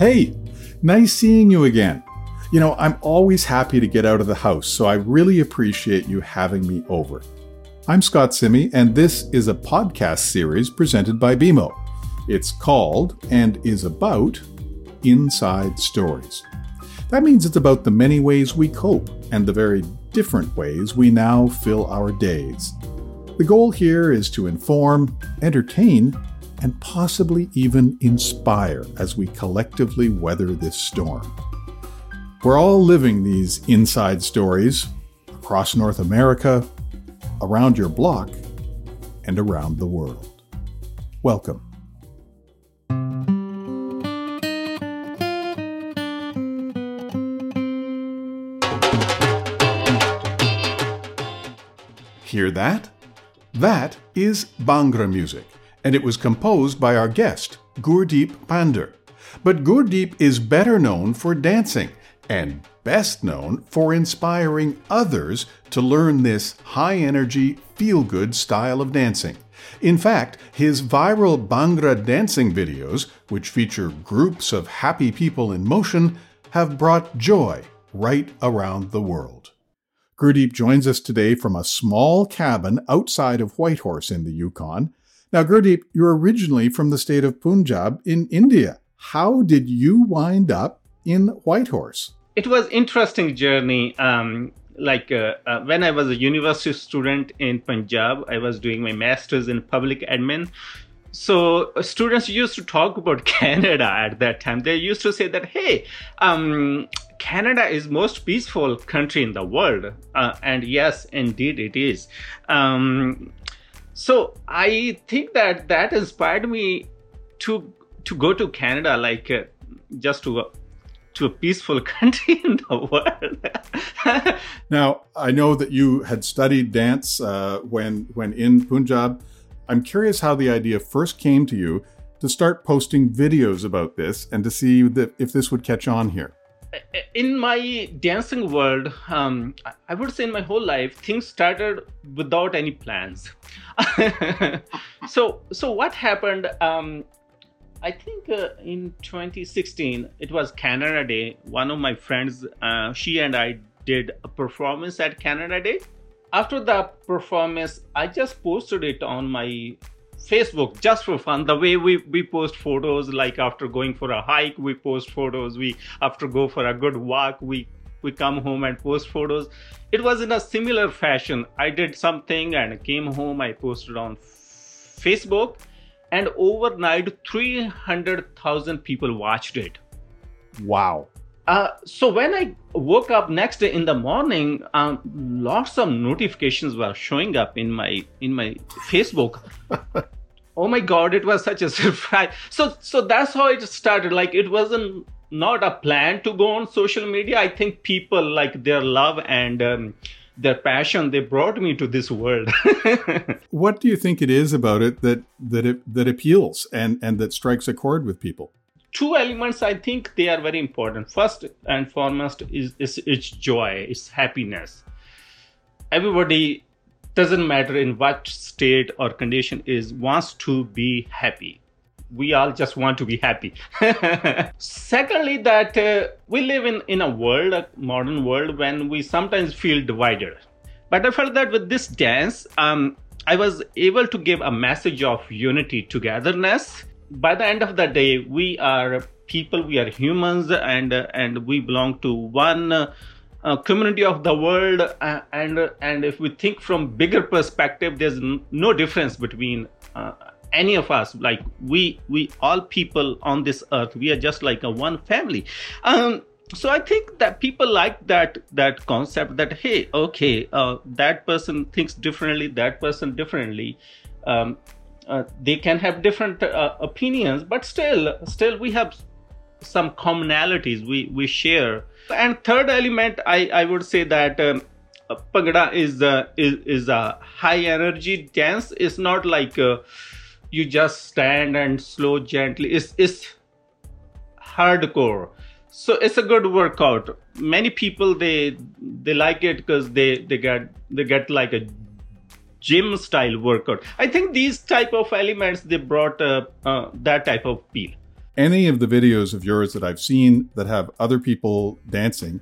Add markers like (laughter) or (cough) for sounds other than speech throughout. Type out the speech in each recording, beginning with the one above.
Hey, nice seeing you again. You know, I'm always happy to get out of the house, so I really appreciate you having me over. I'm Scott Simmie, and this is a podcast series presented by BMO. It's called and is about Inside Stories. That means it's about the many ways we cope and the very different ways we now fill our days. The goal here is to inform, entertain, and possibly even inspire as we collectively weather this storm. We're all living these inside stories across North America, around your block, and around the world. Welcome. Hear that? That is Bhangra music, and it was composed by our guest, Gurdeep Pandher. But Gurdeep is better known for dancing and best known for inspiring others to learn this high energy, feel good style of dancing. In fact, his viral Bhangra dancing videos, which feature groups of happy people in motion, have brought joy right around the world. Gurdeep joins us today from a small cabin outside of Whitehorse in the Yukon. Now, Gurdeep, you're originally from the state of Punjab in India. How did you wind up in Whitehorse? it was interesting journey um, like uh, uh, when i was a university student in punjab i was doing my masters in public admin so uh, students used to talk about (laughs) canada at that time they used to say that hey um, canada is most peaceful country in the world uh, and yes indeed it is um, so i think that that inspired me to to go to canada like uh, just to to a peaceful (laughs) country in the world. (laughs) now, I know that you had studied dance uh, when when in Punjab. I'm curious how the idea first came to you to start posting videos about this and to see that if this would catch on here. In my dancing world, um, I would say in my whole life, things started without any plans. (laughs) so, so what happened? Um, I think uh, in 2016 it was Canada Day. One of my friends, uh, she and I did a performance at Canada Day. After the performance, I just posted it on my Facebook just for fun. The way we, we post photos, like after going for a hike, we post photos. We after go for a good walk, we we come home and post photos. It was in a similar fashion. I did something and came home. I posted on Facebook and overnight 300,000 people watched it. Wow. Uh, so when I woke up next day in the morning, um, lots of notifications were showing up in my in my Facebook. (laughs) oh my God! It was such a (laughs) surprise. So so that's how it started. Like it wasn't not a plan to go on social media. I think people like their love and um, their passion they brought me to this world (laughs) what do you think it is about it that that it that appeals and and that strikes a chord with people two elements i think they are very important first and foremost is, is it's joy it's happiness everybody doesn't matter in what state or condition is wants to be happy we all just want to be happy. (laughs) Secondly, that uh, we live in, in a world, a modern world, when we sometimes feel divided. But I felt that with this dance, um, I was able to give a message of unity, togetherness. By the end of the day, we are people, we are humans, and and we belong to one. Uh, community of the world. Uh, and and if we think from bigger perspective there's n- no difference between uh, any of us. Like we we all people on this earth we are just like a one family. Um so i think that people like that that concept that hey okay uh, that person thinks differently that person differently. Um, uh, they can have different uh, opinions but still still we have some commonalities we we share. And third element i i would say that um, is, uh, is is a high energy dance. It's not like uh, you just stand and slow gently. It's, it's hardcore. So it's a good workout. Many people they they like it because they they get they get like a gym style workout i think these type of elements they brought uh, uh, that type of feel any of the videos of yours that I've seen that have other people dancing,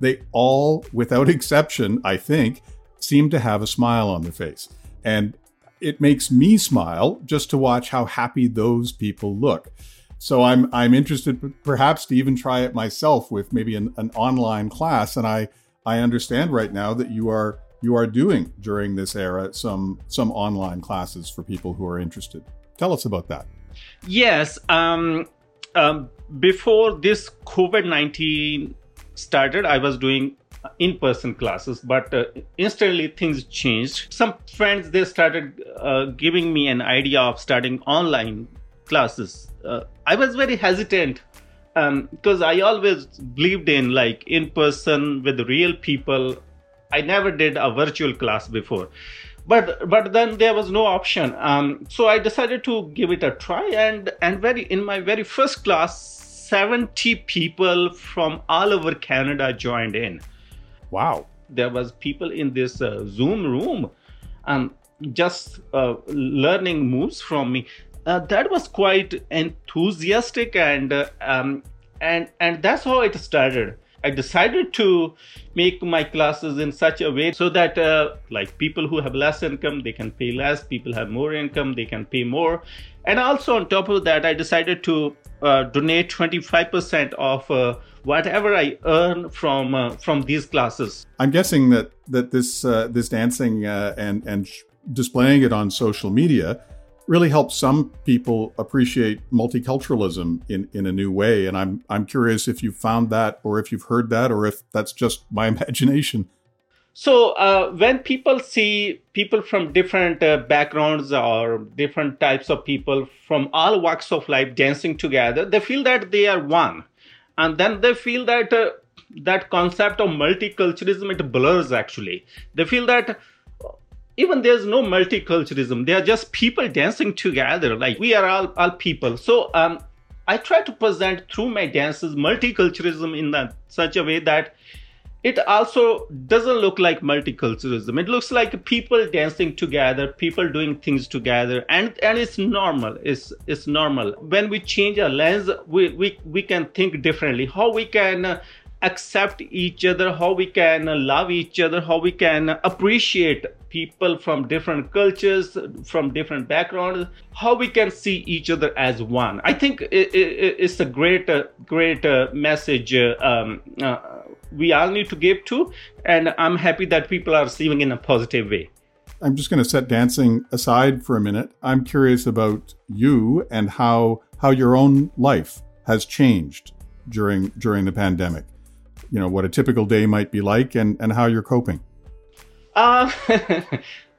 they all, without (laughs) exception, I think, seem to have a smile on their face. And it makes me smile just to watch how happy those people look. So I'm I'm interested perhaps to even try it myself with maybe an, an online class. And I I understand right now that you are you are doing during this era some some online classes for people who are interested. Tell us about that. Yes. Um, um, before this COVID nineteen started, I was doing in-person classes but uh, instantly things changed some friends they started uh, giving me an idea of starting online classes uh, i was very hesitant because um, i always believed in like in person with real people i never did a virtual class before but but then there was no option um, so i decided to give it a try and and very in my very first class 70 people from all over canada joined in Wow. There was people in this uh, Zoom room and just uh, learning moves from me. Uh, that was quite enthusiastic and uh, um, and and that's how it started. I decided to make my classes in such a way so that uh, like people who have less income they can pay less people have more income they can pay more and also on top of that i decided to uh, donate 25% of uh, whatever I earn from uh, from these classes. I'm guessing that that this uh, this dancing uh, and and displaying it on social media really helps some people appreciate multiculturalism in in a new way. And I'm I'm curious if you found that, or if you've heard that, or if that's just my (laughs) imagination. So uh, when people see people from different uh, backgrounds or different types of people from all walks of life dancing together, they feel that they are one, and then they feel that uh, that concept of multiculturalism it blurs. Actually, they feel that even there's no multiculturalism; they are just people dancing together. Like we are all all people. So um, I try to present through my dances multiculturalism in such a way that it also doesn't look like multiculturalism it looks like people dancing together people doing things together and and it's normal it's it's normal when we change our lens we we, we can think differently how we can accept each other how we can love each other how we can appreciate people from different cultures from different backgrounds how we can see each other as one i think it, it, it's a great uh, great uh, message uh, um, uh, we all need to give to. And I'm happy that people are receiving in a positive way. I'm just going to set dancing aside for a minute. I'm curious about you and how how your own life has changed during during the pandemic. You know what a typical day might be like, and and how you're coping. Uh, (laughs)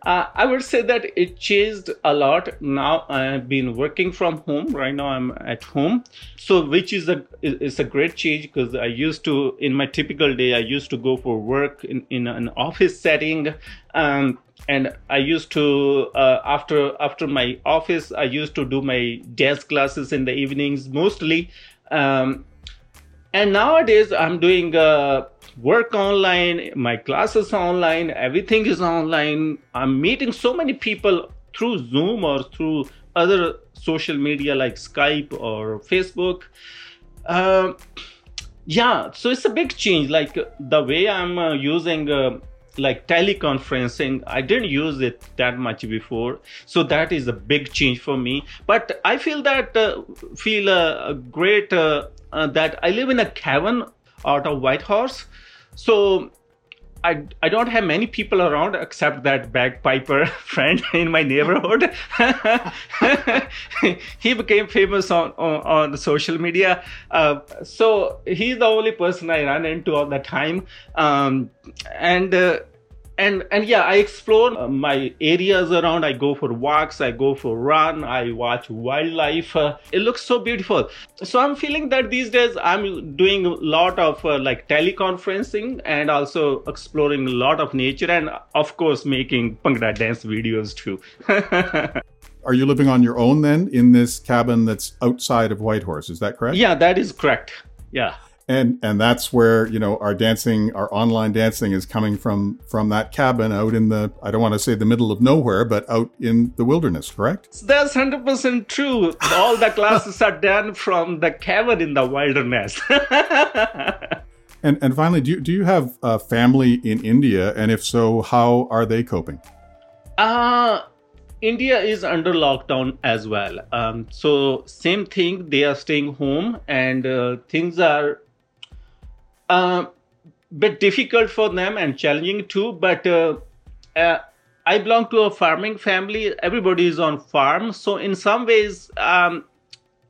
Uh, I would say that it changed a lot. Now I've been working from home. Right now I'm at home, so which is a is a great change because I used to in my typical day I used to go for work in, in an office setting, um, and I used to uh, after after my office I used to do my dance classes in the evenings mostly, um, and nowadays I'm doing. Uh, work online, my classes online, everything is online. I'm meeting so many people through Zoom or through other social media like Skype or Facebook. Uh, yeah, so it's a big change. Like the way I'm uh, using uh, like teleconferencing, I didn't use it that much before, so that is a big change for me. But I feel that uh, feel a great uh, uh, that I live in a cabin out of Whitehorse so I, I don't have many people around except that bagpiper (laughs) friend in my neighborhood. (laughs) he became famous on, on, on social media. Uh, so he's the only person I run into all the time. Um, and uh, and and yeah i explore uh, my areas around. I go for walks i go for run i watch wildlife. Uh, it looks so beautiful. So i'm feeling that these days i'm doing a lot of uh, like teleconferencing and also exploring a lot of nature and of course making bhangra dance videos too. (laughs) Are you living on your own then in this cabin that's outside of whitehorse? Is that correct? Yeah that is correct. Yeah and and that's where you know our dancing our online dancing is coming from from that cabin out in the i don't want to say the middle of nowhere but out in the wilderness correct? That's 100% true. All the classes are done from the cabin in the wilderness. (laughs) And and finally do you, do you have a family in india? And if so how are they coping? Uh India is under lockdown as well. Um, so same thing, they are staying home, and uh, things are uh, bit difficult for them and challenging too. But uh, uh, I belong to a farming family. Everybody is on farm, so in some ways um,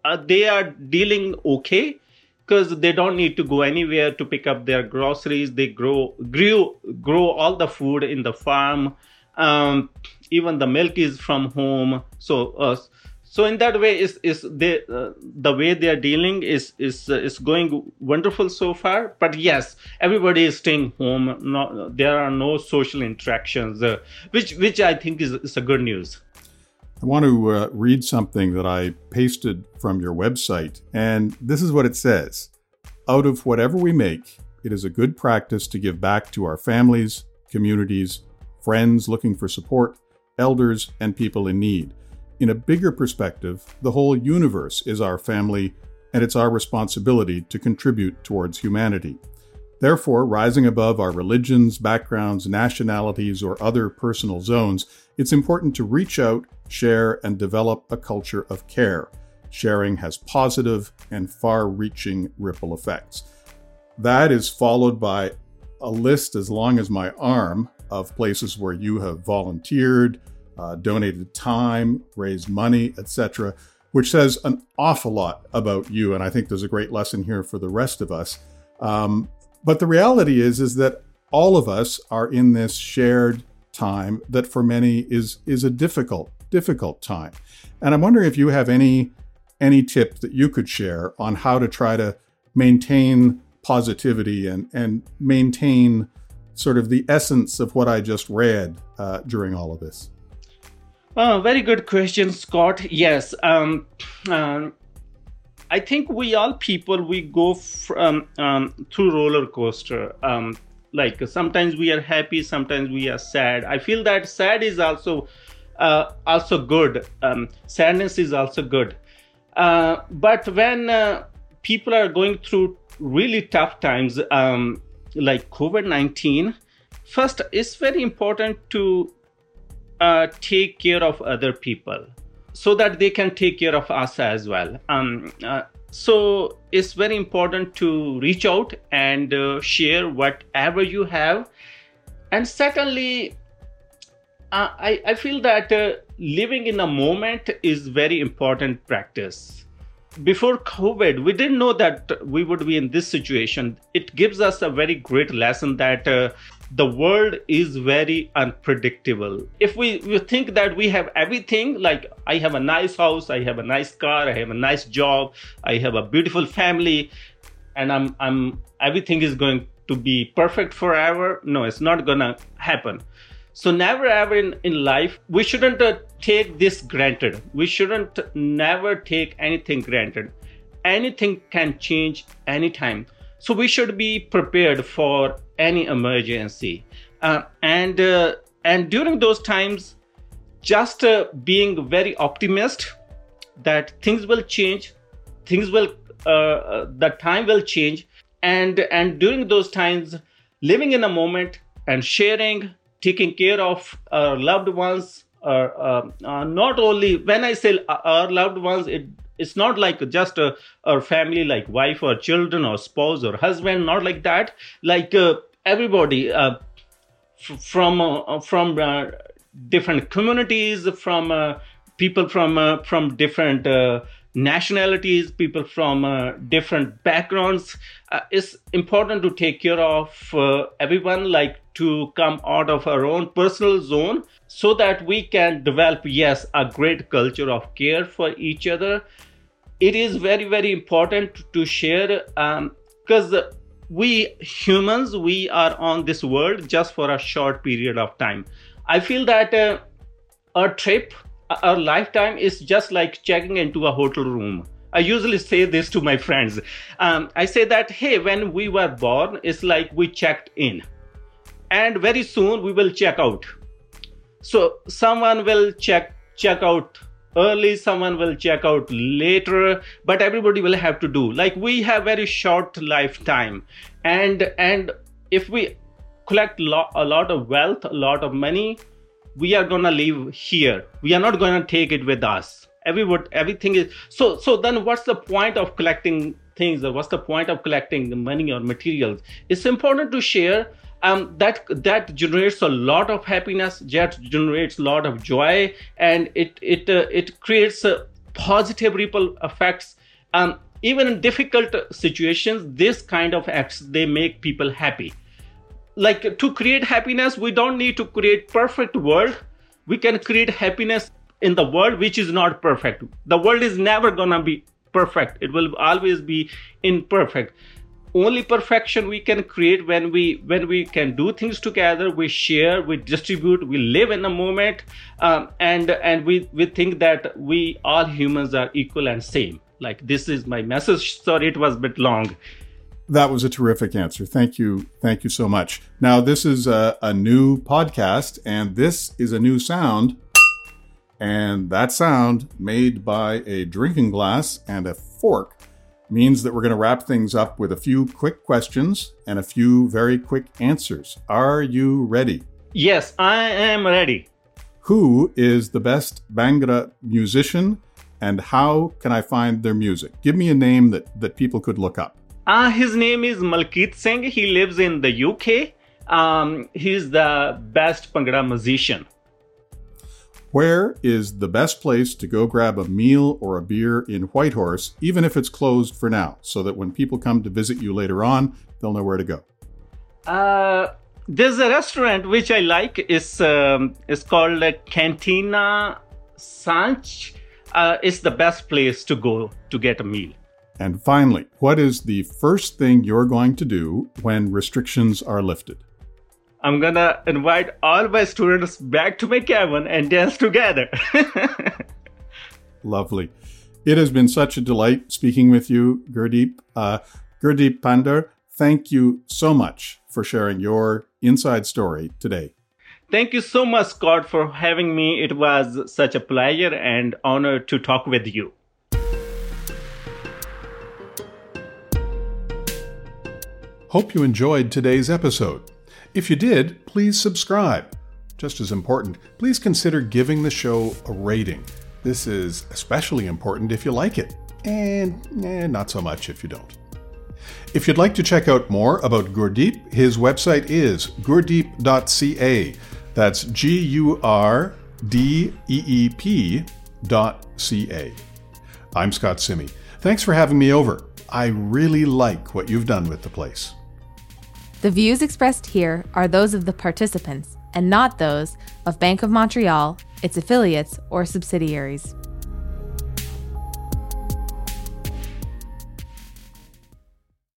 uh, they are dealing okay because they don't need to go anywhere to pick up their groceries. They grow grew grow all the food in the farm. Um, even the milk is from home. So uh, so in that way is is they uh, the way they are dealing is is uh, is going wonderful so far. But yes everybody is staying home. No, there are no social interactions uh, which which i think is, is a good news. I want to uh, read something that i pasted from your website and this is what it says. Out of whatever we make it is a good practice to give back to our families communities friends looking for support elders and people in need in a bigger perspective, the whole universe is our family, and it's our responsibility to contribute towards humanity. Therefore, rising above our religions, backgrounds, nationalities, or other personal zones, it's important to reach out, share, and develop a culture of care. Sharing has positive and far reaching ripple effects. That is followed by a list as long as my arm of places where you have volunteered, uh, donated time, raised money, etc., which says an awful lot about you. And I think there's a great lesson here for the rest of us. Um, but the reality is, is that all of us are in this shared time that for many is is a difficult, difficult time. And I'm wondering if you have any any tip that you could share on how to try to maintain positivity and and maintain sort of the essence of what I just read uh, during all of this. Oh, very good question, Scott. Yes, um, um, I think we all people we go from um, through roller coaster. Um, like sometimes we are happy, sometimes we are sad. I feel that sad is also uh, also good. Um, sadness is also good. Uh, but when uh, people are going through really tough times, um, like COVID nineteen, first it's very important to uh, take care of other people so that they can take care of us as well. Um, uh, so it's very important to reach out and uh, share whatever you have. And secondly, uh, I, I feel that uh, living in a moment is very important practice. Before COVID, we didn't know that we would be in this situation. It gives us a very great lesson that uh, the world is very unpredictable. If we, we think that we have everything, like I have a nice house, I have a nice car, I have a nice job, I have a beautiful family, and I'm I'm everything is going to be perfect forever. No, it's not gonna happen. So never ever in, in life we shouldn't uh, take this granted. We shouldn't never take anything granted. Anything can change anytime. So we should be prepared for any emergency. Uh, and uh, and during those times, just uh, being very optimist that things will change, things will uh, uh, the time will change, and and during those times, living in a moment and sharing, taking care of our loved ones. Uh, not only when I say our loved ones, it it's not like just a, a family like wife or children or spouse or husband not like that like uh, everybody uh, f- from uh, from uh, different communities from uh, people from uh, from different nationalities people from different backgrounds. It's important to take care of everyone like to come out of our own personal zone so that we can develop yes a great culture of care for each other. It is very very important to share because um, we humans we are on this world just for a short period of time i feel that uh, a trip a lifetime is just like checking into a hotel room I usually say this to my friends. Um, I say that, hey, when we were born, it's like we checked in. And very soon we will check out. So someone will check check out early, someone will check out later, but everybody will have to do. Like we have very short lifetime. And and if we collect lo- a lot of wealth, a lot of money, we are gonna live here. We are not gonna take it with us everyone everything is so so then what's the point of collecting things or what's the point of collecting money or materials it's important to share um, that that generates a lot of happiness that generates a lot of joy and it it uh, it creates uh, positive ripple effects um, even in difficult situations this kind of acts they make people happy like to create happiness we don't need to create perfect world we can create happiness in the world which is not perfect. The world is never gonna be perfect. It will always be imperfect. Only perfection we can create when we when we can do things together. We share, we distribute, we live in a moment, um, and and we we think that we all humans are equal and same. Like this is my message. Sorry, it was a bit long. That was a terrific answer. Thank you. Thank you so much. Now, this is a, a new podcast, and this is a new sound and that sound, made by a drinking glass and a fork, means that we're going to wrap things up with a few quick questions and a few very quick answers. Are you ready? Yes, I am ready. Who is the best Bhangra musician and how can I find their music? Give me a name that, that people could look up. Uh, his name is Malkit Singh. He lives in the UK. Um, he's the best Bhangra musician. Where is the best place to go grab a meal or a beer in Whitehorse, even if it's closed for now, so that when people come to visit you later on, they'll know where to go? Uh, there's a restaurant which I like. It's um, it's called Cantina Sanch. Uh, it's the best place to go to get a meal. And finally, what is the first thing you're going to do when restrictions are lifted? I'm gonna invite all my students back to my cabin and dance together. (laughs) Lovely. It has been such a delight speaking with you, Gurdeep. Uh, Gurdeep Pandher, thank you so much for sharing your inside story today. Thank you so much, Scott, for having me. It was such a pleasure and honor to talk with you. Hope you enjoyed today's episode. If you did, please subscribe. Just as important, please consider giving the show a rating. This is especially important if you like it, and eh, not so much if you don't. If you'd like to check out more about Gurdeep, his website is gurdeep.ca. That's G U R D E E P dot C A. I'm Scott Simmie. Thanks for having me over. I really like what you've done with the place. The views expressed here are those of the participants and not those of Bank of Montreal, its affiliates, or subsidiaries.